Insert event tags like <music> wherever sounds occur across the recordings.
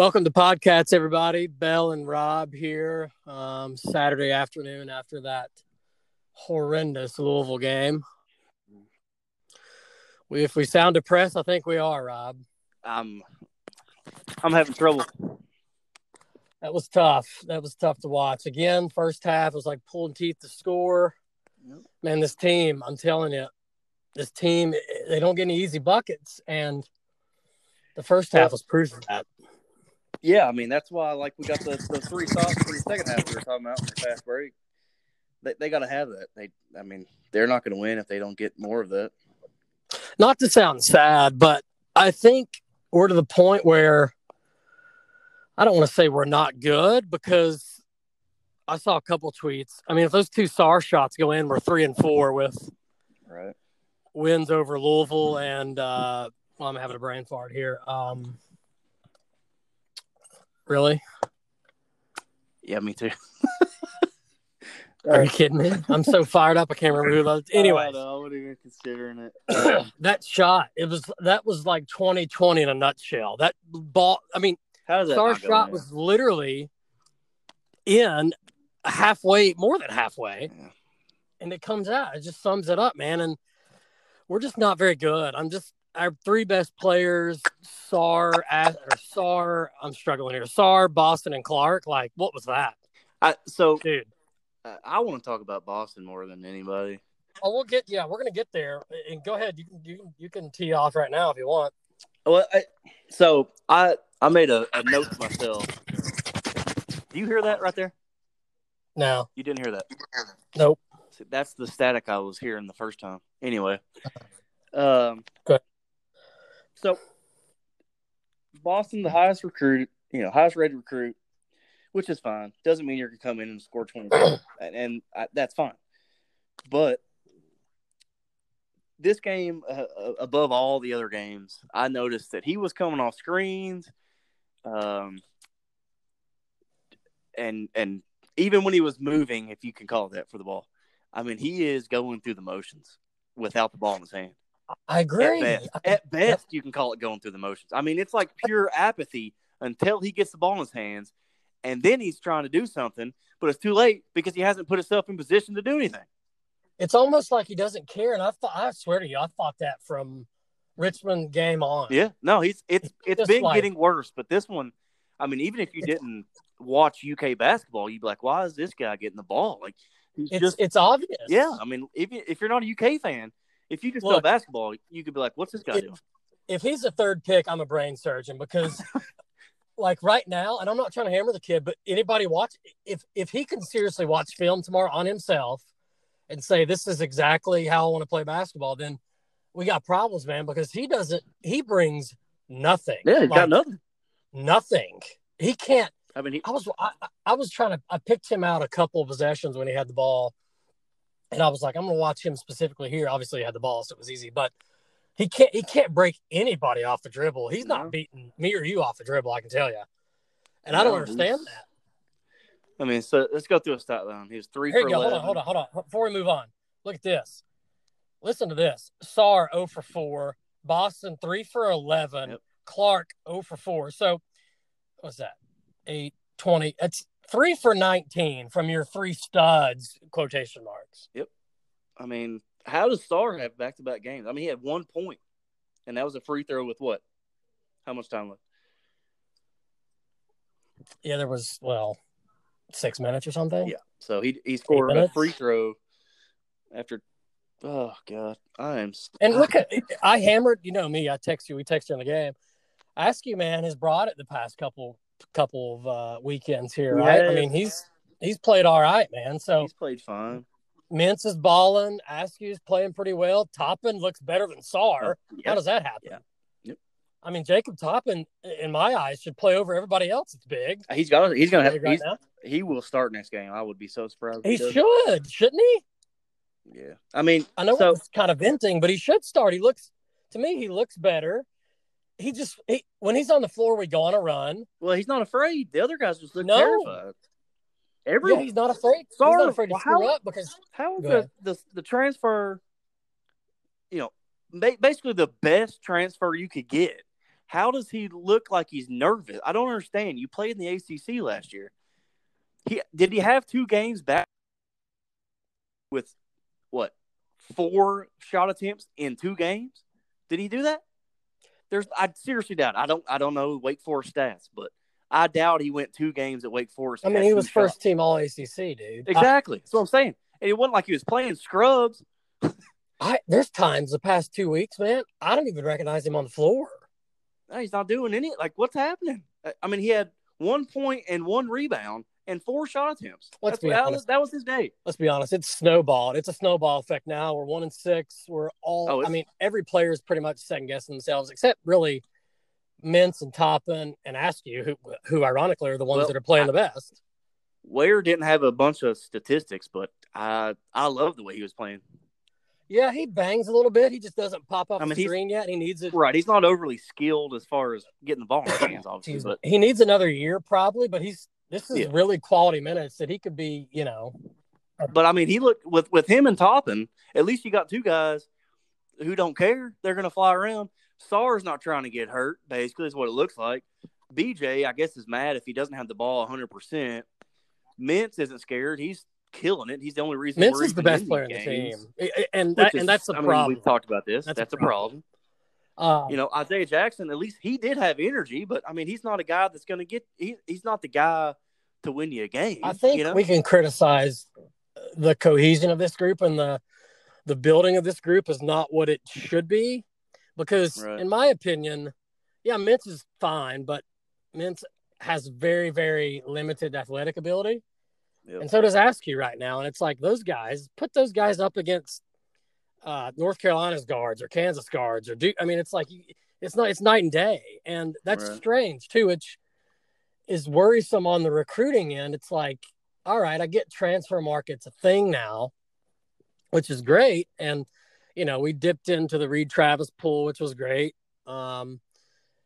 Welcome to Podcats, everybody. Bell and Rob here. Um, Saturday afternoon after that horrendous Louisville game. We, if we sound depressed, I think we are, Rob. I'm I'm having trouble. That was tough. That was tough to watch. Again, first half was like pulling teeth to score. Yep. Man, this team, I'm telling you, this team, they don't get any easy buckets. And the first half was proof of that. Yeah, I mean that's why like we got the, the three stops for the second half we were talking about in the fast break. They they gotta have that. They I mean, they're not gonna win if they don't get more of that. Not to sound sad, but I think we're to the point where I don't want to say we're not good because I saw a couple tweets. I mean, if those two Sarr shots go in, we're three and four with Right. wins over Louisville and uh well, I'm having a brain fart here. Um Really? Yeah, me too. <laughs> Are you kidding me? I'm so fired up. I can't remember who that. Anyway, <laughs> Oh, no, I wasn't even considering it. <clears throat> <clears throat> that shot, it was that was like 2020 in a nutshell. That ball, I mean, How does that Sarr shot in? was literally in halfway, more than halfway, Yeah. and it comes out. It just sums it up, man. And we're just not very good. I'm just our three best players, Sarr, or Sarr. I'm struggling here. Sarr, Boston, and Clark. Like, what was that, I, so dude? uh, I want to talk about Boston more than anybody. Oh, we'll get. Yeah, we're gonna get there. And go ahead. You can you can, you can tee off right now if you want. Well, I, so I I made a, a note to myself. Do you hear that right there? No, You didn't hear that. nope. See, That's the static I was hearing the first time. Anyway, um, Good. So Boston, the highest recruit, you know, highest rated recruit, which is fine. Doesn't mean you're gonna come in and score twenty, <clears throat> and, and I, that's fine. But this game, uh, uh, above all the other games, I noticed that he was coming off screens, um, and and even when he was moving, if you can call it that for the ball, I mean, he is going through the motions without the ball in his hand. I agree. At best, at best, you can call it going through the motions. I mean, it's like pure apathy until he gets the ball in his hands, and then he's trying to do something, but it's too late because he hasn't put himself in position to do anything. It's almost like he doesn't care, and I thought I swear to you, I thought that from Richmond game on. Yeah, no, he's it's it's been like- getting worse, but this one, I mean, even if you didn't watch UK basketball, you'd be like, why is this guy getting the ball? Like, he's it's just it's obvious. yeah. I mean, if you- if you're not a UK fan, if you just know basketball, you could be like, what's this guy it- doing? If he's a third pick, I'm a brain surgeon because, <laughs> like right now, and I'm not trying to hammer the kid, but anybody watch if if he can seriously watch film tomorrow on himself and say this is exactly how I want to play basketball, then we got problems, man. Because he doesn't. He brings nothing. Yeah, he's Like, got nothing. nothing. He can't. I mean, he, I was I, I was trying to I picked him out a couple of possessions when he had the ball, and I was like, I'm gonna watch him specifically here. Obviously, he had the ball, so it was easy, but he can't he can't break anybody off the dribble. He's No. not beating me or you off the dribble. I can tell you, and I don't understand that. I mean, so let's go through a stat line. He was three Here for you go. Hold on, hold on, hold on. Before we move on, look at this. Listen to this. Sarr 0 for 4. Boston 3 for 11. Yep. Clark 0 for 4. So what's that? 8, 20. It's 3 for 19 from your three studs, quotation marks. Yep i mean, how does Sarr have back to back games? I mean, he had one point, and that was a free throw with what? How much time left? Yeah, there was, well, six minutes or something. Yeah. So he he scored a free throw after. Oh God, I am. And look at, <laughs> I hammered, you know me, I text you, we text you in the game. Ask you, man, has brought it the past couple couple of uh, weekends here, right? I mean, he's he's played all right, man. So He's played fine. Mintz is balling. Askew's playing pretty well. Toppin looks better than Sarr. How Yep. does that happen? Yep. I mean, Jacob Toppin, in my eyes, should play over everybody else. It's big. He's got. He's gonna have. Right He's, he will start next game. I would be so surprised. if He should, shouldn't he? Yeah. I mean, I know So- it's kind of venting, but he should start. He looks to me, he looks better. He just he, when he's on the floor, we go on a run. well, he's not afraid. The other guys just look No. terrified. Every Yeah, he's not afraid. he's Sorry, not afraid to well, screw how- up because How is the, the the transfer? You know, basically the best transfer you could get. How does he look like he's nervous? I don't understand. You played in the ACC last year. He did he have two games back with what four shot attempts in two games? Did he do that? There's I seriously doubt. I don't I don't know Wake Forest stats, but I doubt he went two games at Wake Forest. I mean, he was first shots. team All ACC, dude. Exactly. I, That's what I'm saying. And it wasn't like he was playing scrubs. <laughs> I there's times the past two weeks, man, I don't even recognize him on the floor. No, he's not doing any. Like, what's happening? I mean, he had one point and one rebound and four shot attempts. Let's That's be honest. That was his day. Let's be honest. It's snowballed. It's a snowball effect now. We're one and six. We're all. Oh, I mean, every player is pretty much second guessing themselves, except really Mintz and Toppin and Askew, who, who ironically are the ones well, that are playing I, the best. Ware didn't have a bunch of statistics, but I I love the way he was playing. Yeah, he bangs a little bit. He just doesn't pop off I mean, the screen yet. He needs it. Right. He's not overly skilled as far as getting the ball in his hands, obviously. but he needs another year probably, but he's this is yeah. really quality minutes that he could be, you know. But I mean, he looked with with him and Toppin. At least you got two guys who don't care. They're going to fly around. Sarr's not trying to get hurt. Basically, is what it looks like. BJ, I guess, is mad if he doesn't have the ball 100. percent Mintz isn't scared. He's killing it. He's the only reason. Mintz is the best player in the team, and that, is, and that's the I problem. Mean, we've talked about this. That's, that's a problem. problem. Uh, you know, Isaiah Jackson. At least he did have energy, but I mean, he's not a guy that's going to get. He, he's not the guy to win you a game. I think you know? we can criticize the cohesion of this group and the the building of this group is not what it should be because right. in my opinion yeah mintz is fine but mintz has very very limited athletic ability yep. and so does askew right now and it's like those guys put those guys up against uh, north carolina's guards or kansas guards or do i mean it's like it's not it's night and day and that's right. strange too which is worrisome on the recruiting end it's like all right i get transfer market's a thing now which is great and you know, we dipped into the Reid Travis pool, which was great. Um,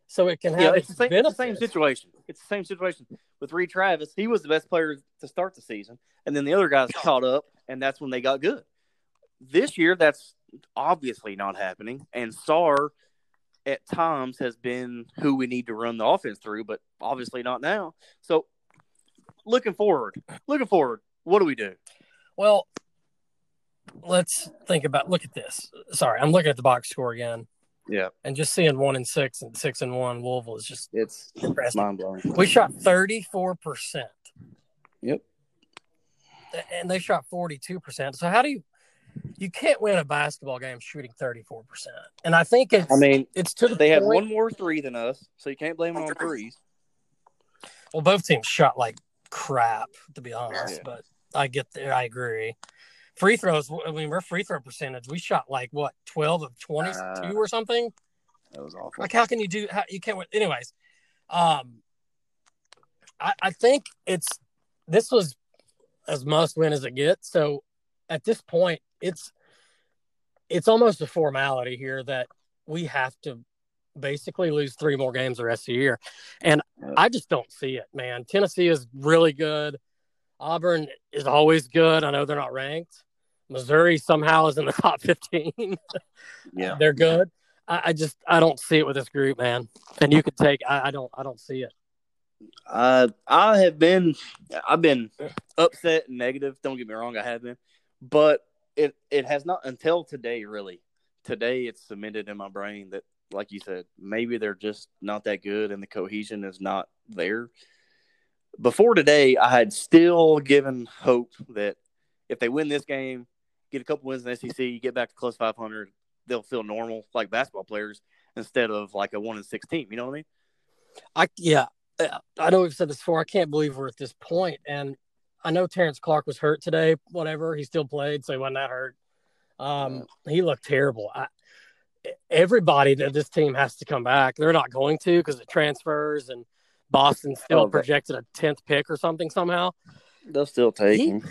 so it can have yeah, it's, the same, it's the same situation. It's the same situation with Reid Travis. He was the best player to start the season, and then the other guys caught up, and that's when they got good. This year, that's obviously not happening, and Sarr, at times has been who we need to run the offense through, but obviously not now. So, looking forward, looking forward, what do we do? Well, let's think about look at this. Sorry, I'm looking at the box score again. Yeah. And just seeing one and six and six and one Louisville is just it's mind blowing. We shot thirty four percent. Yep. And they shot forty two percent. So how do you you can't win a basketball game shooting thirty four percent? And I think it's I mean it's to the they point, had one more three than us, so you can't blame them on threes. Well, both teams shot like crap, to be honest, yeah. but I get there. I agree free throws. I mean, we're free throw percentage. We shot like what twelve of twenty two uh, or something. That was awful. Like, how can you do? How, you can't. Win. Anyways, um, I, I think it's this was as must win as it gets. So at this point, it's it's almost a formality here that we have to basically lose three more games the rest of the year. And I just don't see it, man. Tennessee is really good. Auburn is always good. I know they're not ranked. Missouri somehow is in the <laughs> top 15. yeah. <laughs> They're good. I, I, just I don't see it with this group, man. And you could take I, I don't I don't see it. Uh, I have been I've been upset and negative. Don't get me wrong, I have been, but it it has not until today. Really, today it's cemented in my brain that, like you said, maybe they're just not that good, and the cohesion is not there before today, I had still given hope that if they win this game, get a couple wins in the SEC, get back to close 500, they'll feel normal like basketball players instead of like a one and six team. You know what I mean? I yeah, I know we've said this before. I can't believe we're at this point, and I know Terrence Clark was hurt today. Whatever, he still played, so he wasn't that hurt. Um, he looked terrible. I, everybody that this team has to come back. They're not going to because it transfers and Boston still oh, projected a tenth pick or something somehow. They'll still take he, him.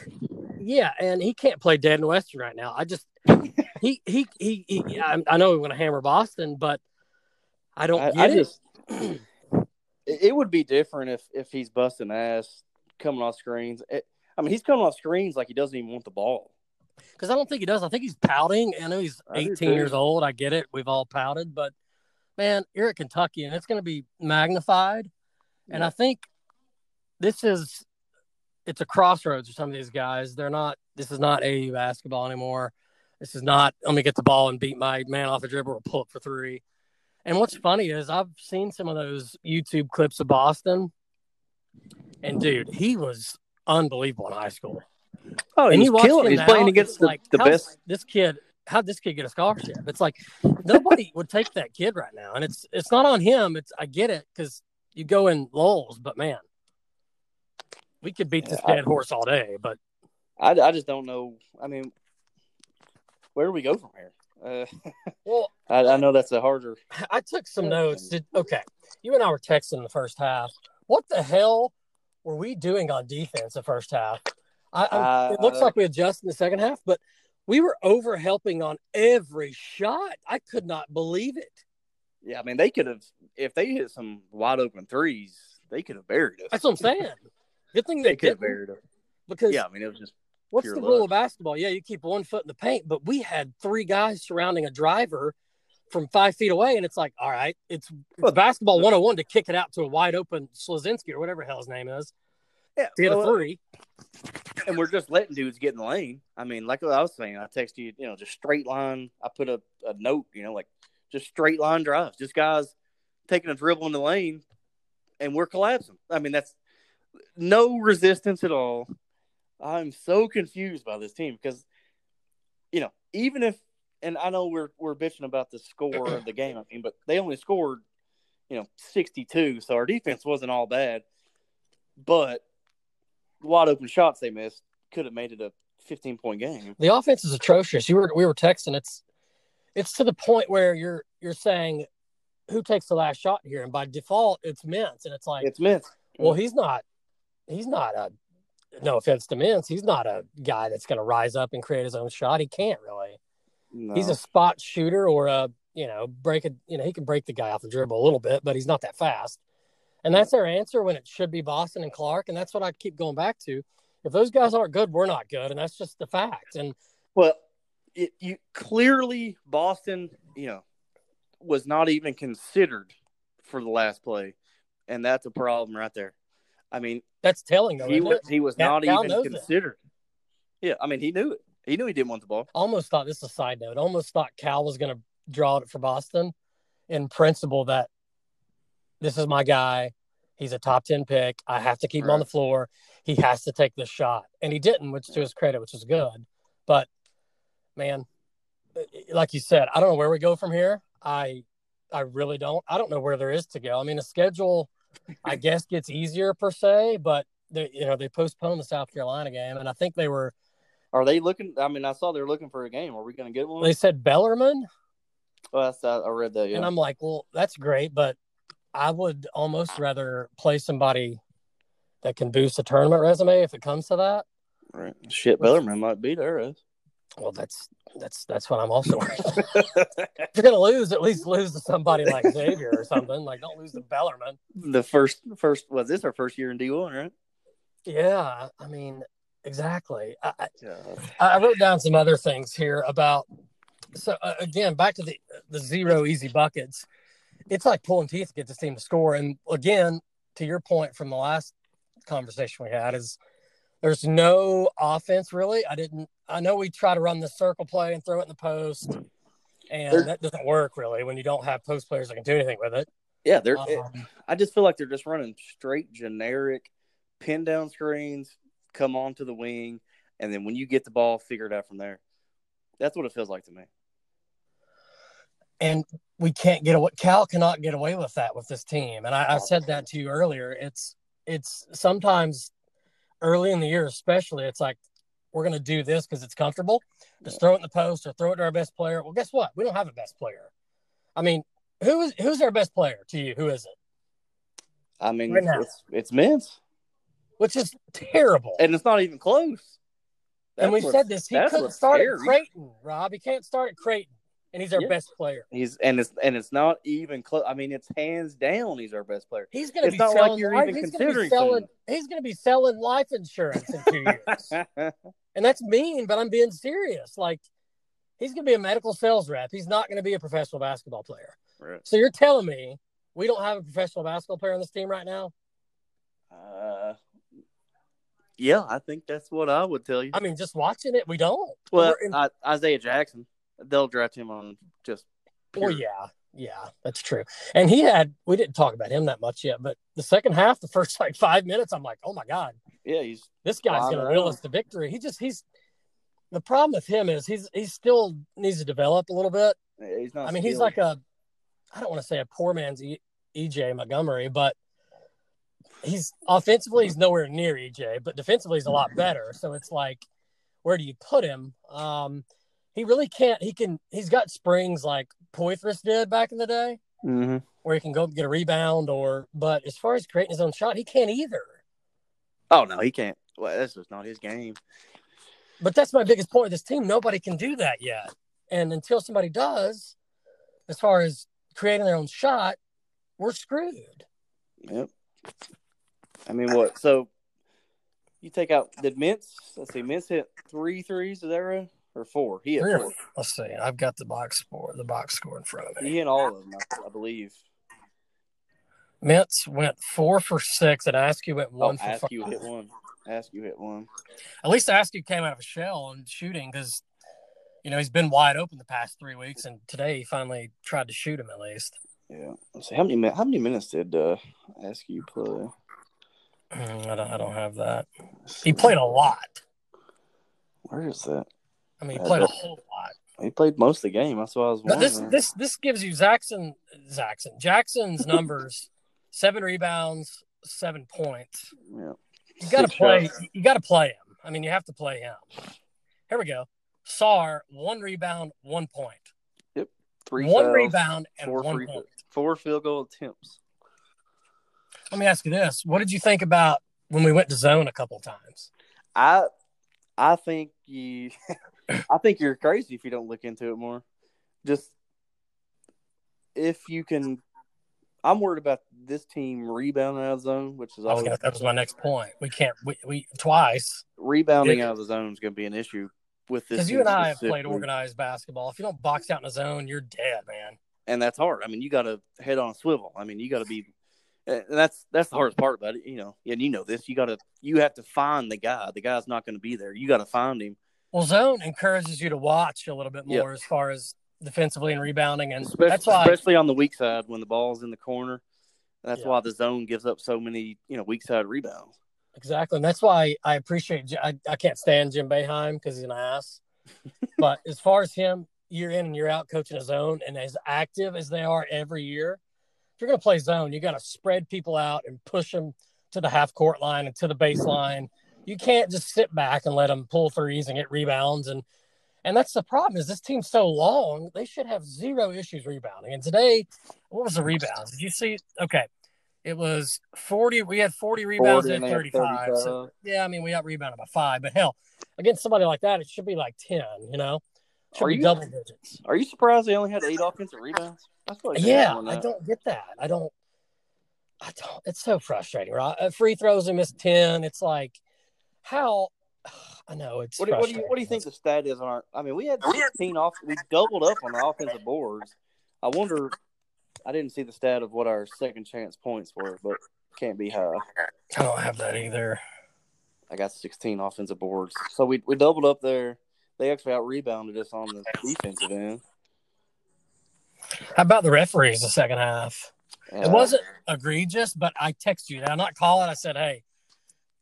Yeah, and he can't play Dead in Western right now. I just he he he. he I, I, know we want to hammer Boston, but I don't I, get I it. Just, <clears throat> it would be different if if he's busting ass coming off screens. It, I mean, he's coming off screens like he doesn't even want the ball. Because I don't think he does. I think he's pouting. I know he's 18 years old. I get it. We've all pouted, but man, you're at Kentucky and it's going to be magnified. And I think this is it's a crossroads for some of these guys. They're not this is not AU basketball anymore. This is not let me get the ball and beat my man off a dribble or pull up for three. And what's funny is I've seen some of those YouTube clips of Boston. And dude, he was unbelievable in high school. Oh, and he's watch killing. him He's now, playing against the, like, the best. This kid, how'd this kid get a scholarship? It's like nobody would take that kid right now, and it's it's not on him. It's I get it because you go in lulls, but man, we could beat this Yeah, I- dead horse all day. But I, I just don't know. I mean, where do we go from here? Uh, <laughs> well, I, I know that's a harder. I took some notes. Did, okay, you and I were texting the first half. What the hell were we doing on defense the first half? I, I, it looks Uh, like we adjusted in the second half, but we were over helping on every shot. I could not believe it. Yeah, I mean, they could have if they hit some wide open threes, they could have buried us. That's what I'm saying. Good thing they they could have buried us. because Yeah, I mean, it was just what's the rule of basketball? Yeah, you keep one foot in the paint, but we had three guys surrounding a driver from five feet away, and it's like, all right, it's, Well, basketball the- 101 to kick it out to a wide open Slazinski or whatever the hell his name is yeah. to hit a well, uh, three. and we're just letting dudes get in the lane. I mean, like I was saying, I text you, you know, just straight line. I put a, a note, you know, like just straight line drives, just guys taking a dribble in the lane, and we're collapsing. I mean, that's no resistance at all. I'm so confused by this team because, you know, even if, and I know we're we're bitching about the score of the game, I mean, but they only scored, you know, 62, so our defense wasn't all bad, but wide open shots they missed could have made it a 15 point game. The offense is atrocious. You were we were texting. It's it's to the point where you're you're saying who takes the last shot here, and by default it's Mintz, and it's like, It's Mintz. well, he's not he's not a no offense to Mintz, he's not a guy that's going to rise up and create his own shot. He can't really. No. He's a spot shooter or a you know break a you know he can break the guy off the dribble a little bit, but he's not that fast. And that's their answer when it should be Boston and Clark, and that's what I keep going back to. If those guys aren't good, we're not good, and that's just the fact. And well, it, you clearly Boston, you know, was not even considered for the last play, and that's a problem right there. I mean, that's telling though. he was it? he was not Cal even considered. Yeah, I mean, he knew it. He knew he didn't want the ball. almost thought this is a side note. Almost thought Cal was going to draw it for Boston in principle that this is my guy. He's a top 10 pick. I have to keep him on the floor. He has to take this shot. And he didn't, which to his credit, which is good. But man, like you said, I don't know where we go from here. I I really don't. I don't know where there is to go. I mean, the schedule I guess gets easier per se, but they you know, they postponed the South Carolina game and I think they were Are they looking? I mean, I saw they're looking for a game. Are we going to get one? they said Bellarmine well, that's, I I read that. Yeah. And I'm like, well, that's great, but I would almost rather play somebody that can boost a tournament resume if it comes to that. right. Shit, Bellarmine might beat their. Well, that's that's that's what I'm also. Worried. <laughs> if you're gonna lose, at least lose to somebody like Xavier or something. Like, don't lose to Bellarmine. the first, first was this our first year in D one, right? Yeah, I mean, exactly. I, I- Yeah. I wrote down some other things here about. So uh, again, back to the the zero easy buckets. It's like pulling teeth to get this team to score. And again, to your point from the last conversation we had, is there's no offense really. I didn't. I know we try to run the circle play and throw it in the post, and There- that doesn't work really when you don't have post players that can do anything with it. Yeah, they're. Um, I just feel like they're just running straight generic pin down screens, come onto the wing, and then when you get the ball, figure it out from there. That's what it feels like to me. and we can't get away. Cal cannot get away with that with this team. And I, I said that to you earlier. It's it's sometimes early in the year, especially, it's like we're going to do this because it's comfortable. Just throw it in the post or throw it to our best player. Well, guess what? We don't have a best player. I mean, who is who's our best player to you? Who is it? I mean, Right it's it's Mintz, Which is terrible. and it's not even close. and we That's said this. He couldn't start scary. at Creighton, Rob. He can't start at Creighton, and he's our Yeah. best player. He's and it's and it's not even close. I mean, it's hands down. He's our best player. He's going to be not like selling. you're life- even he's gonna be considering selling. He's going to be selling life insurance in two years. <laughs> and that's mean, but I'm being serious. Like he's going to be a medical sales rep. He's not going to be a professional basketball player. Right. So you're telling me we don't have a professional basketball player on this team right now? Uh, yeah, I think that's what I would tell you. I mean, just watching it, we don't. well, in- I, Isaiah Jackson, they'll draft him on just. Well, yeah, yeah, that's true. And he had we didn't talk about him that much yet, but the second half, the first like five minutes, I'm like, oh my god, yeah, he's this guy's going to will us to victory. He just he's the problem with him is he's he still needs to develop a little bit. he's not. I mean, he's like a I don't want to say a poor man's e, EJ Montgomery, but he's offensively he's nowhere near EJ, but defensively he's a lot better. So it's like, where do you put him? Um, he really can't. He can. He's got springs like Poythress did back in the day, Mhm. where he can go get a rebound. Or, but as far as creating his own shot, he can't either. Oh no, he can't. Well, that's just not his game. But that's my biggest point. With this team, nobody can do that yet. And until somebody does, as far as creating their own shot, we're screwed. Yep. I mean, what? So you take out did Mintz? Let's see, Mintz hit three threes. Is that right? Or four? He hit four. Let's see. I've got the box score, the box score in front of me. He hit all of them, I, I believe. Mintz went four for six, and Askew went one oh, for Askew five. hit one. Askew hit one. At least Askew came out of a shell and shooting because, you know, he's been wide open the past three weeks, and today he finally tried to shoot him at least. Yeah. Let's see how many how many minutes did uh, Askew play? Mm, I don't, I don't have that. He played a lot. Where is that? I mean, he played a whole lot. He played most of the game. That's what I was No, this this this gives you Jackson Jackson Jackson's numbers: <laughs> seven rebounds, seven points. yeah. You got to play. shots. You got to play him. I mean, you have to play him. Here we go. Sarr one rebound, one point. Yep, Three one fouls, rebound and four one free point. four field goal attempts. Let me ask you this: What did you think about when we went to zone a couple times? I I think you <laughs> I think you're crazy if you don't look into it more. Just if you can I'm worried about this team rebounding out of the zone, which is was always that was my next point. We can't. We, we twice rebounding Yeah. out of the zone is going to be an issue with this. because you and I have played organized basketball. If you don't box out in a zone, you're dead, man. and that's hard. I mean, you got to head on a swivel. I mean, you got to be, and that's that's the hardest part about it. You know, and you know this. You got to you have to find the guy. The guy's not going to be there. You got to find him. Well, zone encourages you to watch a little bit Yep. more as far as defensively and rebounding, and especially, that's why. especially on the weak side when the ball's in the corner. That's Yeah. why the zone gives up so many, you know, weak side rebounds. Exactly, and that's why I appreciate. I, I can't stand Jim Boeheim because he's an ass. <laughs> but as far as him, year in and year out coaching a zone, and as active as they are every year, if you're going to play zone, you got to spread people out and push them to the half court line and to the baseline. You can't just sit back and let them pull threes and get rebounds and and that's the problem is this team's so long they should have zero issues rebounding. And today, what was the rebounds? Did you see? Okay, it was forty. We had forty rebounds 40 and and they had thirty-five. So yeah, I mean, we got rebounded by five, but hell, against somebody like that, it should be like 10, you know? Should Are be you- double digits. Are you surprised they only had eight offensive rebounds? I feel like they Yeah, had more than I don't get that. I don't, I don't, it's so frustrating, right? Uh, free throws, and missed 10. It's like, how, <sighs> I know it's What do, what do you what do you think the stat is on our? I mean, we had sixteen off. We doubled up on the offensive boards. I wonder. I didn't see the stat of what our second chance points were, but can't be high. I don't have that either. I got sixteen offensive boards, so we we doubled up there. They actually out rebounded us on the defensive end. How about the referees the second half? Uh, It wasn't egregious, but I text you. I'm not calling. I said, hey,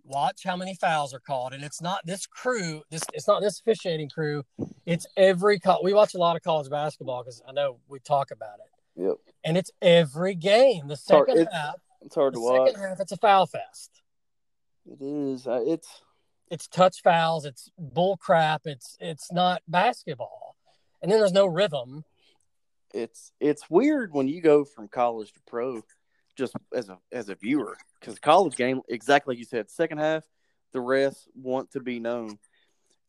watch how many fouls are called. And it's not this crew, this it's not this officiating crew. It's every call. We watch a lot of college basketball because I know we talk about it. Yep, And it's every game. The second it's- half, it's hard to watch. second half, it's a foul fest. It is. Uh, it's It's touch fouls. It's bull crap. It's it's not basketball. And then there's no rhythm. It's it's weird when you go from college to pro, just as a as a viewer, because college game exactly like you said. Second half, the refs want to be known.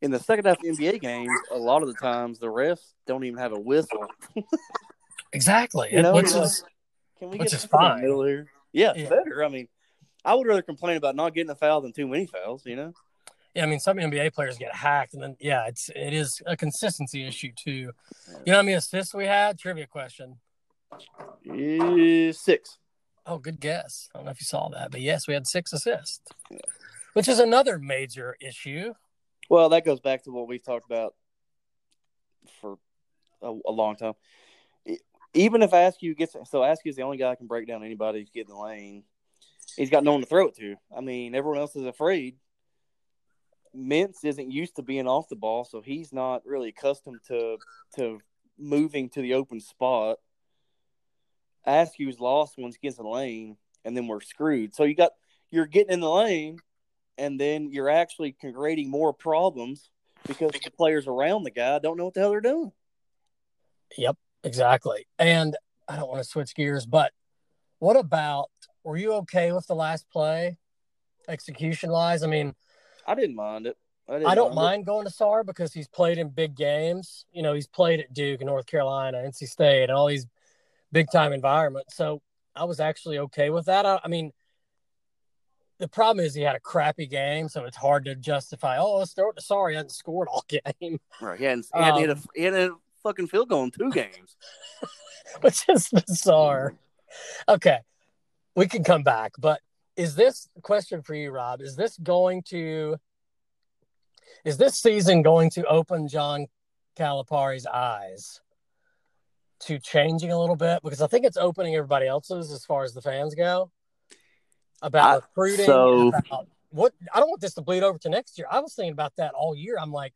In the second half of NBA games, a lot of the times the refs don't even have a whistle. <laughs> Exactly. You know, which is Can we Which get is the fine. middle here? Yeah, Yeah. better. I mean, I would rather complain about not getting a foul than too many fouls. You know. Yeah, I mean, some NBA players get hacked, and then yeah, it's it is a consistency issue too. You know how many assists we had? Trivia question. Uh, six. Oh, good guess. I don't know if you saw that, but yes, we had six assists, which is another major issue. Well, that goes back to what we've talked about for a, a long time. Even if Askew gets so Askew is the only guy that can break down anybody who's getting the lane. He's got no one to throw it to. I mean, everyone else is afraid. Mintz isn't used to being off the ball, so he's not really accustomed to to moving to the open spot. Askew's lost once in the lane, and then we're screwed. So you got you're getting in the lane, and then you're actually creating more problems because the players around the guy don't know what the hell they're doing. Yep, exactly. And I don't want to switch gears, but what about were you okay with the last play execution wise? I mean, I didn't mind it. I, I don't mind going to Sarr because he's played in big games. You know, he's played at Duke and North Carolina, NC State, and all these big time environments. So I was actually okay with that. I, I mean, the problem is he had a crappy game, so it's hard to justify. Oh, let's throw it to Sarr. He hasn't scored all <laughs> game, Right. He hadn't, he hadn't hit a Um, he hadn't a fucking field goal in two games. <laughs> which is bizarre. Okay, we can come back, but is this question for you, Rob? Is this going to is this season going to open John Calipari's eyes to changing a little bit? Because I think it's opening everybody else's as far as the fans go about I- recruiting. so- about what I don't want this to bleed over to next year. I was thinking about that all year. I'm like,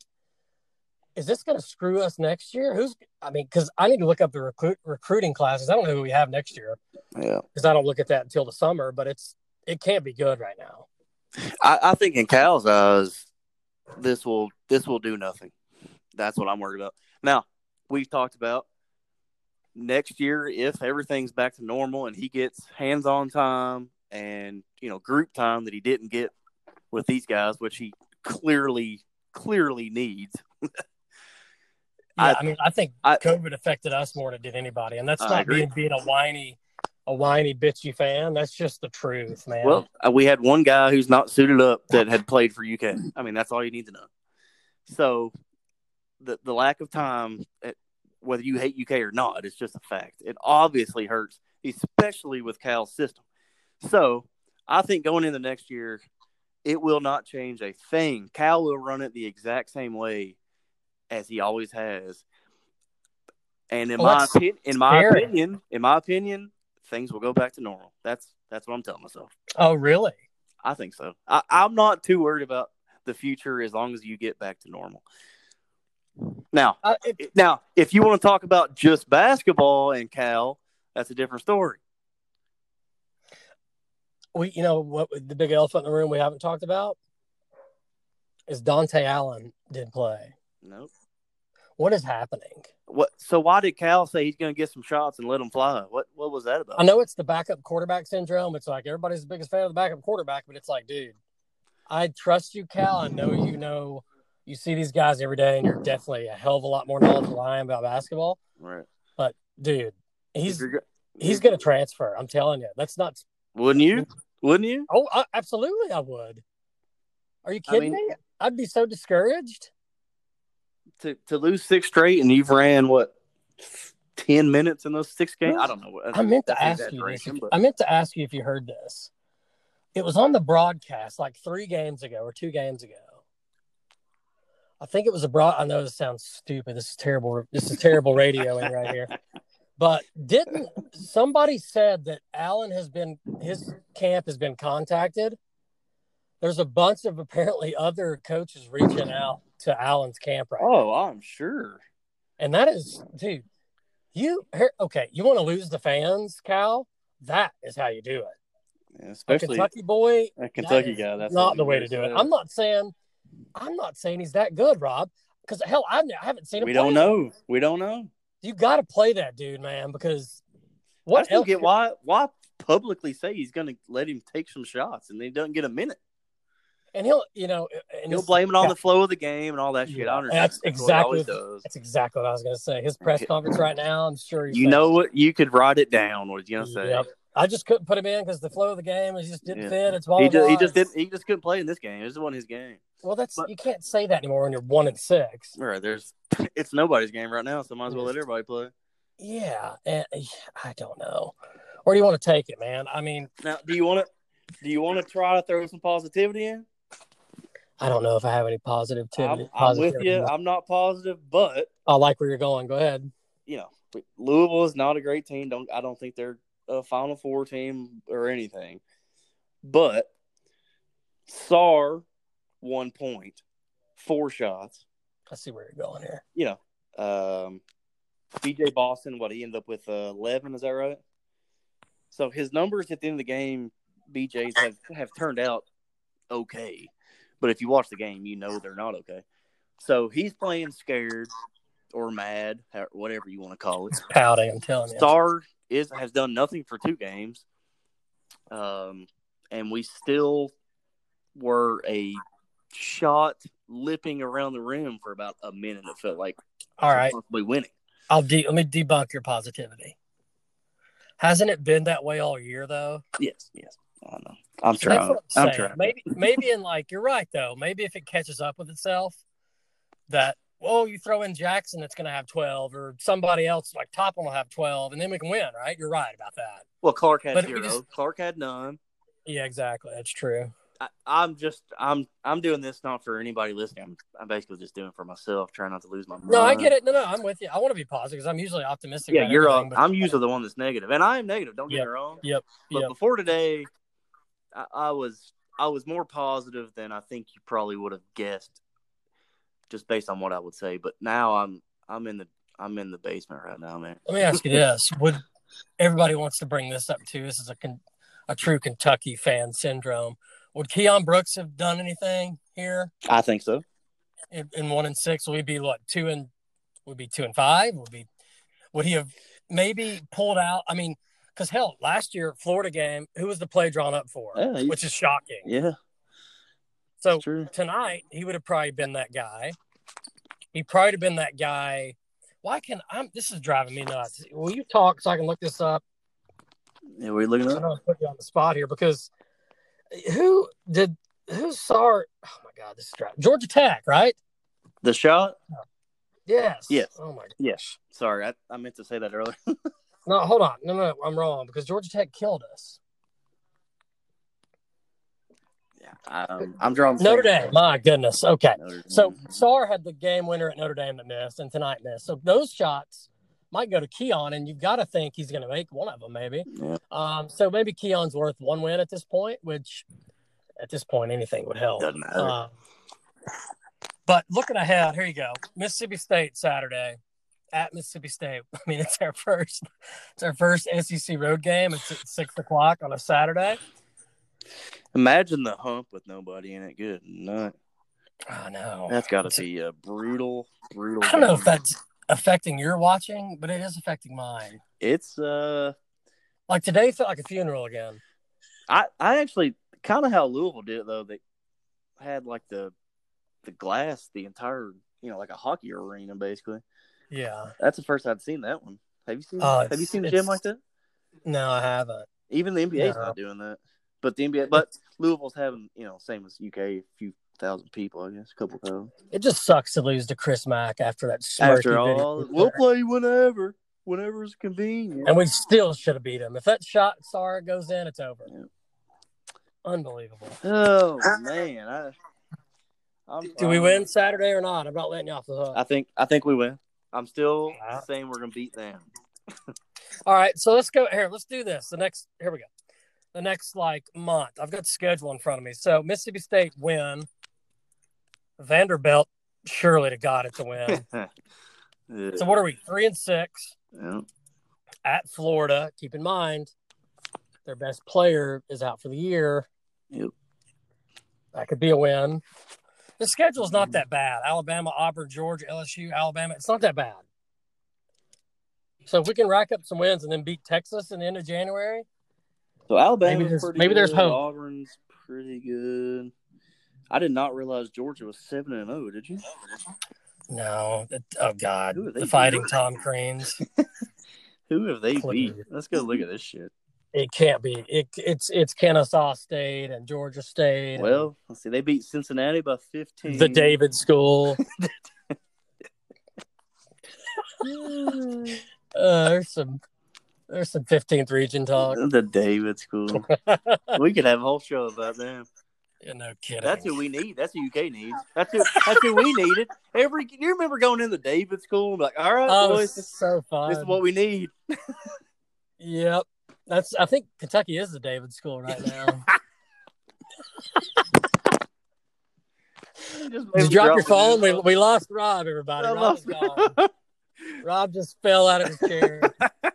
is this going to screw us next year? Who's I mean, because I need to look up the recruit recruiting classes. I don't know who we have next year Yeah. because I don't look at that until the summer. But it's it can't be good right now. I, I think in Cal's eyes, this will this will do nothing. That's what I'm worried about. Now we've talked about next year if everything's back to normal and he gets hands-on time and you know group time that he didn't get with these guys, which he clearly clearly needs. <laughs> Yeah, I- I, mean, I think I- COVID affected us more than it did anybody, and that's I not agree. being being a whiny, a whiny bitchy fan. That's just the truth, man. Well, uh, we had one guy who's not suited up that had played for UK. I mean, that's all you need to know. So, the the lack of time, eh, whether you hate UK or not, it's just a fact. It obviously hurts, especially with Cal's system. So, I think going into next year, it will not change a thing. Cal will run it the exact same way as he always has. And in Well, my opinion, in my scary. opinion, in my opinion, things will go back to normal. That's that's what I'm telling myself. oh, really? I think so. I, I'm not too worried about the future as long as you get back to normal. Now, uh, I, it, now, if you want to talk about just basketball and Cal, that's a different story. we, you know, what the big elephant in the room we haven't talked about is Dontaie Allen did play. Nope. What is happening? What? So why did Cal say he's going to get some shots and let them fly? What? What was that about? I know it's the backup quarterback syndrome. It's like everybody's the biggest fan of the backup quarterback, but it's like, dude, I trust you, Cal. I know you know you see these guys every day, and you're definitely a hell of a lot more knowledgeable than I am about basketball. Right. But dude, he's If you're go- he's going to transfer. I'm telling you. That's not. Wouldn't you? Wouldn't you? Oh, I, absolutely, I would. Are you I kidding mean- me? I'd be so discouraged. To to lose six straight and you've ran what ten minutes in those six games? I don't know. What I meant to ask you this. but- I meant to ask you if you heard this. It was on the broadcast like three games ago or two games ago. I think it was a broad. I know this sounds stupid. This is terrible. This is terrible radioing right here. But didn't somebody said that Allen has been his camp has been contacted? There's a bunch of apparently other coaches reaching out to Allen's camp right oh, now. Oh, I'm sure. And that is, dude, you here- okay? You want to lose the fans, Cal? That is how you do it. Yeah, A especially Kentucky boy, a Kentucky is guy. That's not the way to do it. I'm not saying, I'm not saying he's that good, Rob. Because hell, I, I haven't seen him. We don't know. We don't know. You got to play that dude, man. Because I what still else? get why why publicly say he's going to let him take some shots and then he doesn't get a minute. And he'll, you know, and He'll this- blame it on yeah, the flow of the game and all that shit. Yeah, I understand. that's what he exactly always what- does. That's exactly what I was going to say. His press conference right now, I'm sure. he's You know what? You could write it down. What going to say. Yep. I just couldn't put him in because the flow of the game is just didn't Yeah. fit. It's blah, He just, he just didn't. He just couldn't play in this game. This wasn't his game. Well, that's But- you can't say that anymore when you're one and six. All right, there's. <laughs> It's nobody's game right now, so might as well let everybody play. Yeah, and <sighs> I don't know. Where do you want to take it, man? I mean, Now, do you want to do you want to try to throw some positivity in? I don't know if I have any positive. I'm, I'm with you. I'm not positive, but I like where you're going. Go ahead. you know, Louisville is not a great team. Don't I don't think they're a Final Four team or anything. But Sarr one point, four shots. I see where you're going here. You know, um, BJ Boston, what he ended up with uh, eleven. Is that right? So his numbers at the end of the game, BJ's have have turned out okay. But if you watch the game, you know they're not okay. So he's playing scared or mad, whatever you want to call it. Pouting, I'm telling you. Sarr is has done nothing for two games, um, and we still were a shot lipping around the rim for about a minute. It felt like All right, possibly winning. I'll de- let me debunk your positivity. Hasn't it been that way all year though? Yes, yes, I know. I'm That's trying. I'm I'm trying. Maybe, maybe in like you're right though. Maybe if it catches up with itself, that oh, you throw in Jackson, it's going to have 12, or somebody else like Toppin will have 12, and then we can win. Right? You're right about that. Well, Clark had But zero. just- Clark had none. Yeah, exactly. That's true. I, I'm just I'm I'm doing this not for anybody listening. I'm, I'm basically just doing it for myself, trying not to lose my mind. No, I get it. No, no, I'm with you. I want to be positive because I'm usually optimistic. Yeah, you're. everything, Uh, I'm usually the one that's negative, and I am negative. Don't get me wrong. Yep. But Yep. before today, I, I was I was more positive than I think you probably would have guessed, just based on what I would say. But now I'm I'm in the I'm in the basement right now, man. Let me ask you this: <laughs> Would everybody wants to bring this up too? This is a a true Kentucky fan syndrome. Would Keion Brooks have done anything here I think so. in, in one and six? we'd be what two and would be two and five? Would be would he have maybe pulled out? I mean, because hell, last year Florida game, who was the play drawn up for? Yeah, Which is shocking. Yeah, So tonight he would have probably been that guy. He probably have been that guy. Why can I'm? This is driving me nuts. Will you talk so I can look this up? Yeah, we're looking I up. don't want to put you on the spot here because who did who saw? Oh my God, this is driving. Georgia Tech, right? The shot. Yes. Yes. Oh my. Yes. Sorry, I, I meant to say that earlier. <laughs> No, hold on. No, no, I'm wrong because Georgia Tech killed us. yeah, um, I'm drawing Notre Dame. My goodness. Okay. So Sarr had the game winner at Notre Dame that missed, and tonight missed. So those shots might go to Keion, and you've got to think he's going to make one of them, maybe. Yeah. Um, so maybe Keion's worth one win at this point, which at this point anything would help. doesn't matter. Um, but looking ahead, here you go. Mississippi State Saturday at Mississippi State. I mean, it's our first, it's our first SEC road game. It's at six o'clock on a Saturday. Imagine the hump with nobody in it. Good night. I know. That's got to be a brutal, brutal. I don't know if that's affecting your watching, but it is affecting mine. It's uh, Like today felt like a funeral again. I I actually kind of how Louisville did it though. They had like the the glass, the entire you know like a hockey arena basically. Yeah. That's the first I'd seen that one. Have you seen? Oh, have you seen a gym like that? No, I haven't. Even the NBA's No. not doing that. But the NBA, but Louisville's having you know same as UK, a few thousand people, I guess, a couple thousand. It just sucks to lose to Chris Mack after that After all, we'll play whenever, whenever is convenient. and we still should have beat him. If that shot Sarr goes in, it's over. Yeah. Unbelievable. Oh man, I, I'm, Do we I'm- win Saturday or not? I'm not letting you off the hook. I think I think we win. I'm still Wow. saying we're gonna beat them. All right, so let's go here. Let's do this. The next here we go. The next like month. I've got the schedule in front of me. So Mississippi State win. Vanderbilt surely to God it's a win. <laughs> so what are we? Three and six Yeah. at Florida. Keep in mind their best player is out for the year. Yep. That could be a win. The schedule's not mm. that bad. Alabama, Auburn, Georgia, LSU, Alabama. It's not that bad. So if we can rack up some wins and then beat Texas in the end of January, So Alabama, Maybe there's- pretty maybe there's hope. Auburn's pretty good. I did not realize Georgia was seven and zero. Did you? no. Oh God, the Fighting? Tom Creans. <laughs> Who have they Please. beat? Let's go look at this shit. It can't be. It, it's it's Kennesaw State and Georgia State. Well, let's see. They beat Cincinnati by fifteen. the David School. <laughs> Uh, there's some there's some 15th region talk. The David School. <laughs> we could have a whole show about them. Yeah, no kidding. That's who we need. That's who UK needs. That's who. That's who we needed. Every you remember going in the David School like, all right, oh, boys, this, so fun. this is what we need. <laughs> Yep. That's I think Kentucky is the David school right <laughs> now. Just Did you maybe drop your phone? We, we lost Rob, everybody. Rob gone. Rob just fell out of his chair. <laughs>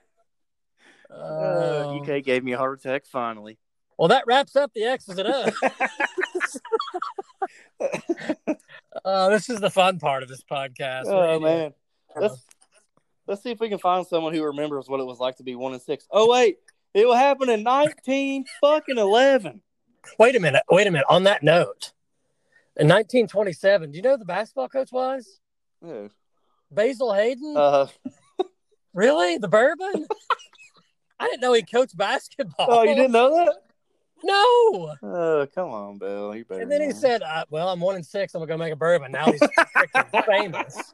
Uh, Oh. UK gave me a heart attack finally. well, that wraps up the X's and O's. <laughs> Uh, this is the fun part of this podcast. Oh radio. man, let's let's see if we can find someone who remembers what it was like to be one and six. Oh wait, it will happen in nineteen fucking eleven. Wait a minute. Wait a minute. On that note, in 1927, do you know who the basketball coach was? Yeah. Basil Hayden? Uh, <laughs> really? The bourbon? I didn't know he coached basketball. oh, you didn't know that? No. Oh, come on, Bill. You better. And then he said, uh, "Well, I'm one in six. I'm gonna go make a bourbon." Now he's <laughs> famous.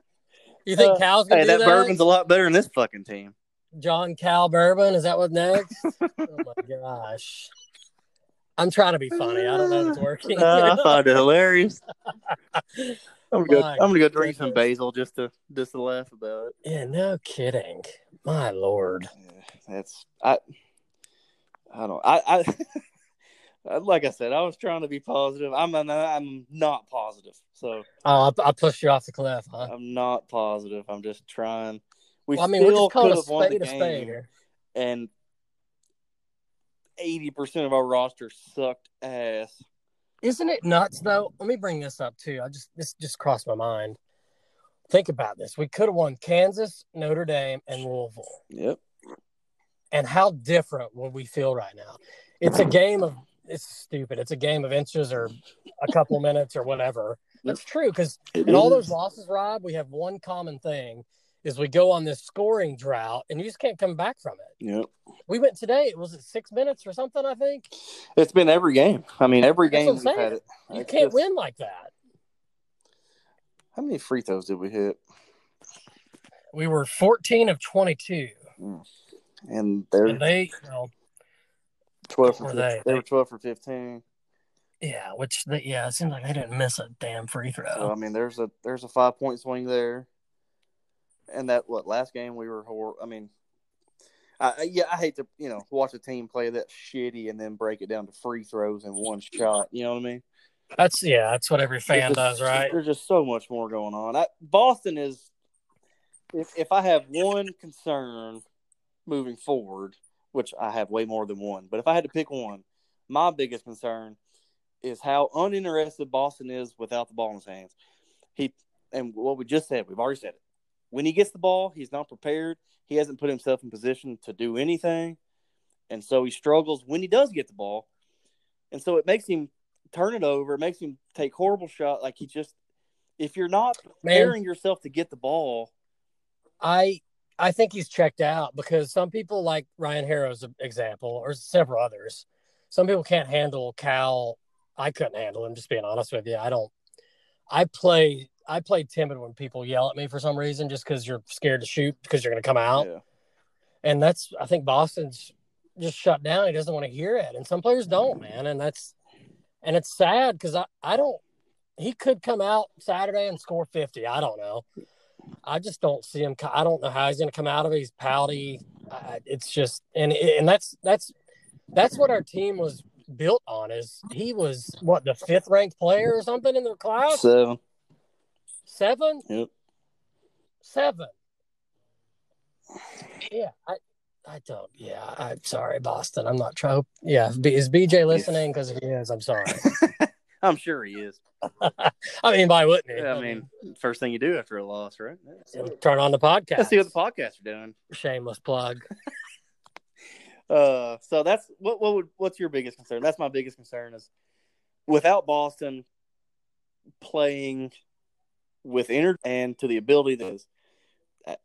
You think Uh, Cal's gonna "Hey, do that that? bourbon's a lot better than this fucking team." John Cal Bourbon. Is that what next? <laughs> oh my gosh. I'm trying to be funny. I don't know if it's working. Uh, I find it hilarious. <laughs> I'm gonna go. My I'm gonna go drink some basil just to just to laugh about it. yeah, no kidding. My lord. Yeah, that's I. I don't. I. <laughs> I like I said, I was trying to be positive. I'm. I'm, I'm not positive. So Oh, I, I pushed you off the cliff, huh? I'm not positive. I'm just trying. We Well, I mean, we're still just calling could a have won the spade a game, spade here. and eighty percent of our roster sucked ass. Isn't it nuts though? Let me bring this up too. I just this just crossed my mind. Think about this. We could have won Kansas, Notre Dame, and Louisville. Yep. And how different would we feel right now? It's a game of it's stupid. It's a game of inches or a couple minutes or whatever. That's true because in all those losses, Rob, we have one common thing is we go on this scoring drought and you just can't come back from it. Yep. We went today, was it six minutes or something, I think? It's been every game. I mean, every That's game we've had it. You It's can't just- win like that. How many free throws did we hit? We were 14 of 22. Mm. And they're And they, you know, twelve for were 15. they? They, were twelve for fifteen. yeah, which, they, yeah, it seems like they didn't miss a damn free throw. So I mean, there's a there's a five point swing there. And that what last game we were hor- I mean, I, yeah, I hate to you know watch a team play that shitty and then break it down to free throws and one shot. You know what I mean? That's, yeah, that's what every fan There's does, just- right? There's just so much more going on. I, Boston is. If if I have one concern moving forward, which I have way more than one, but if I had to pick one, my biggest concern is how uninterested Boston is without the ball in his hands. He and what we just said, we've already said it. When he gets the ball, he's not prepared. He hasn't put himself in position to do anything, and so he struggles when he does get the ball, and so it makes him turn it over. It makes him take horrible shot. Like he just, if you're not Man, preparing yourself to get the ball, I I think he's checked out because some people like Ryan Harrow's example, or several others. Some people can't handle Cal. I couldn't handle him. Just being honest with you, I don't. I play. I play timid when people yell at me for some reason, just because you're scared to shoot because you're going to come out. yeah, And that's. I think Boston's just shut down. He doesn't want to hear it, and some players don't, mm-hmm. man. And that's. And it's sad because I. I don't. He could come out Saturday and score fifty. I don't know. I just don't see him. I don't know how he's going to come out of it. He's pouty. I, it's just and and that's that's that's what our team was built on. Is he was what the fifth ranked player or something in their class? seven. Seven, Yep. seven. Yeah, I I don't. Yeah, I'm sorry, Boston. I'm not trying. Yeah, is BJ listening? Because if he is, I'm sorry. <laughs> I'm sure he is. <laughs> I mean, why wouldn't he? Yeah, I mean, first thing you do after a loss, right? turn on the podcast. Let's see what the podcasts are doing. Shameless plug. <laughs> Uh, so that's what what would what's your biggest concern? That's my biggest concern is without Boston playing with energy and to the ability that is.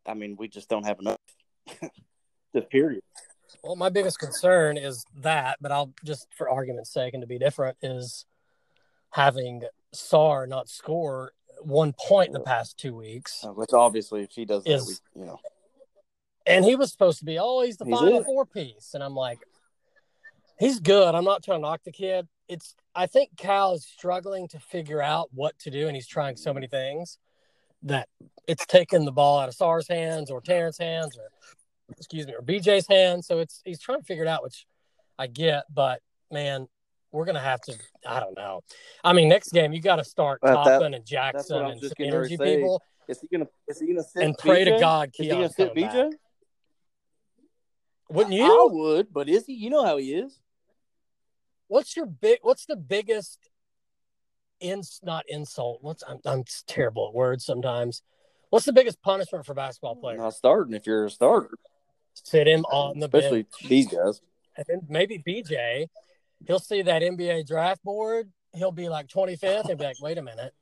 I- mean, we just don't have enough. <laughs> just period. Well, my biggest concern is that, but I'll just for argument's sake and to be different is having Sarr not score one point in the past two weeks. Uh, which obviously, if he does that, Is- we, you know, and he was supposed to be, oh, he's the He's final it. four piece, and I'm like, he's good. I'm not trying to knock the kid. It's I think Cal is struggling to figure out what to do, and he's trying so many things that it's taking the ball out of Sarr's hands or Terrence's hands or excuse me or BJ's hands. So it's he's trying to figure it out, which I get, but man, we're gonna have to. I don't know. I mean, next game you got to start that- Toppin and Jackson and some energy say. people, Is he gonna is he gonna sit and pray to BJ? God Is he gonna sit BJ? back. Wouldn't you? I would, but is he? You know how he is. What's your big? What's the biggest? In not insult. What's I'm, I'm terrible at words sometimes. What's the biggest punishment for basketball player? Not starting if you're a starter, Sit him on the especially bench. these guys. And then maybe BJ, he'll see that NBA draft board. He'll be like 25th and be like, wait a minute.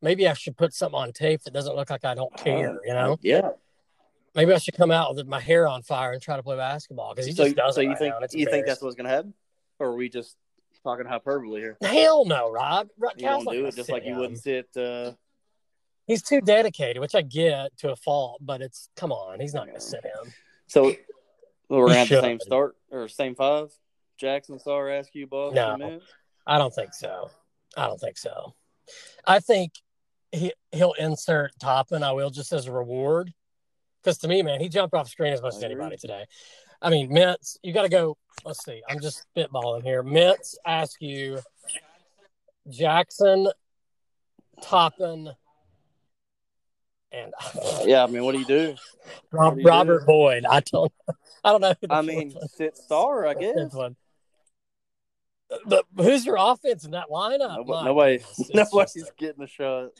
Maybe I should put something on tape that doesn't look like I don't care, uh, you know? Yeah. Maybe I should come out with my hair on fire and try to play basketball because he So, just doesn't. so you right think you think that's what's gonna happen, or are we just talking hyperbole here? Hell no, Rob. Rob You Cal's don't do it just like you wouldn't sit. Uh, He's too dedicated, which I get to a fault, but it's come on, he's not going to sit him. so we're have the same start or same five. Jackson, Sarr, ask you, Bob. No. I don't think so. I don't think so. I think he he'll insert Toppin. I will just as a reward, because to me, man, he jumped off screen as much as anybody today. I mean, Mintz, you got to go. Let's see. I'm just spitballing here. Mintz, Askew, Jackson, Toppin, and <laughs> Yeah, I mean, what do you do? Rob, do you Robert do? Boyd. I don't. <laughs> I don't know. I mean, sit Sarr, I guess. But who's your offense in that lineup? Nobody, nobody nobody's just getting a shot.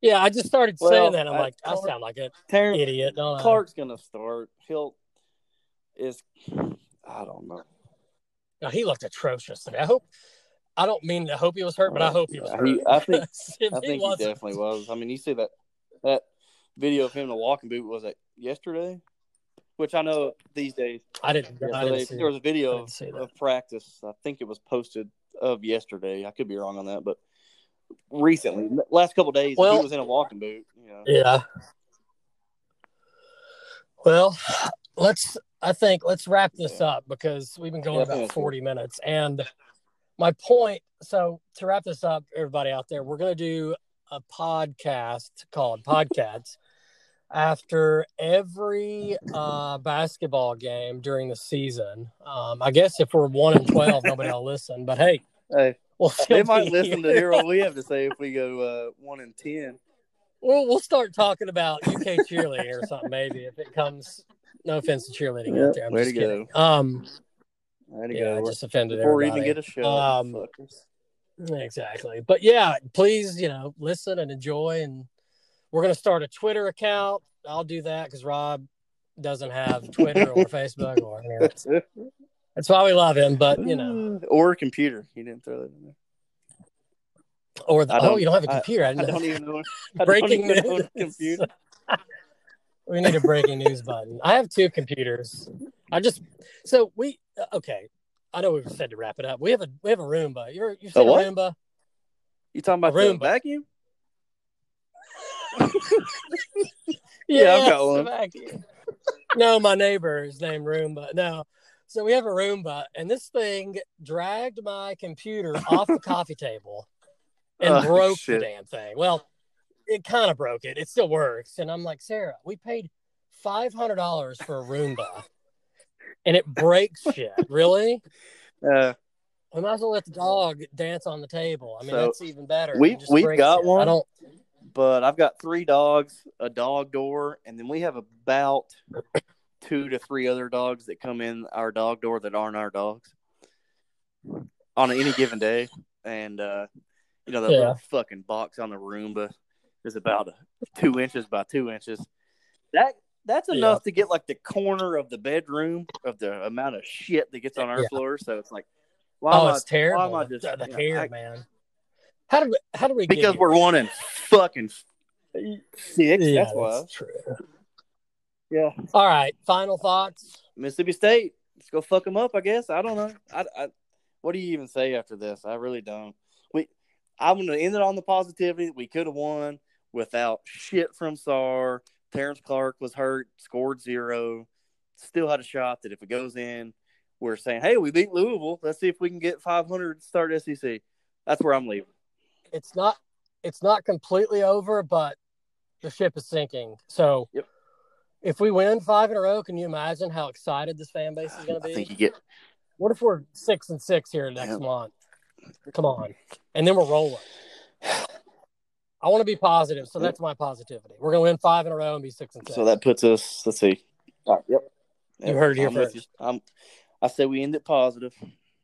Yeah, I just started Well, saying that. I'm I- like, I sound like an Terrence idiot. Don't I? Clarke's gonna start. He'll is I don't know. No, he looked atrocious today. I hope. I don't mean to hope he was hurt, but I hope he was hurt. he- I think- <laughs> I think he wasn't, definitely was. I mean, you see that that video of him in the walking boot was that yesterday, which I know these days. I didn't. I didn't see there was a video of, didn't see that. of practice. I think it was posted of yesterday. I could be wrong on that, but recently, last couple days, Well- he was in a walking boot. You know, Yeah. Well, let's. I think let's wrap this up because we've been going Yeah, I think about forty minutes, and my point. So to wrap this up, everybody out there, we're going to do a podcast called Podcasts <laughs> after every uh, basketball game during the season. Um, I guess if we're one and twelve, nobody will listen. But hey, hey, we'll they might listen to hear what we have to say if we go uh, one and ten. We'll we'll start talking about UK cheerleading or something maybe if it comes. No offense to cheerleading Yeah, out there. I'm way just to kidding. Um, There you yeah, I go. just offended Before we even get a show, Um. Exactly. But yeah, please, you know, listen and enjoy. And we're going to start a Twitter account. I'll do that because Rob doesn't have Twitter or <laughs> Facebook or any of that. That's why we love him. But, you know, <sighs> or a computer. He didn't throw that in there. or the, oh, you don't have a computer. I, <laughs> I didn't know. don't even know. <laughs> I Breaking don't even own news. a computer. We need a breaking news button. I have two computers. I just so we uh, okay. I know we've said to wrap it up. We have a we have a Roomba. You're you've A seen a, what? Roomba? You talking about A Roomba. the vacuum? <laughs> Yeah, I've got one. vacuum. no, my neighbor is named Roomba. No. So we have a Roomba, and this thing dragged my computer off the coffee table and <laughs> Oh, broke shit. the damn thing. Well, it kind of broke it. It still works. And I'm like, Sarah, we paid $500 for a Roomba and it breaks shit. Really? Uh, We might as well let the dog dance on the table. I mean, So, that's even better. we- we've got it. I one. don't. but I've got three dogs, a dog door, and then we have about two to three other dogs that come in our dog door that aren't our dogs on any given day. And uh, you know the Yeah. fucking box on the Roomba is about <laughs> two inches by two inches. That that's Yeah. enough to get like the corner of the bedroom of the amount of shit that gets on our Yeah. floor. So it's like, why Oh, am I- it's terrible. Why am I just the know, hair, I- man. How do we, how do we because we're one and fucking six. Yeah, that's why. that's true. Yeah. All right, final thoughts. Mississippi State. Let's go fuck them up. I guess. I don't know. I, I, what do you even say after this? I really don't. We, I'm going to end it on the positivity. We could have won without shit from Sarr. Terrence Clarke was hurt, scored zero, still had a shot that if it goes in, we're saying, hey, we beat Louisville. Let's see if we can get 500 to start SEC. That's where I'm leaving. It's not it's not completely over, but the ship is sinking. So Yep. if we win five in a row, can you imagine how excited this fan base is going to I be? think you get What if we're six and six here next Yeah. month? Come on, and then we're rolling. I want to be positive, so that's my positivity. We're going to win five in a row and be six and six. so that puts us. Let's see. All right, yep. You heard it here I'm first. you. I'm, I said we end it positive.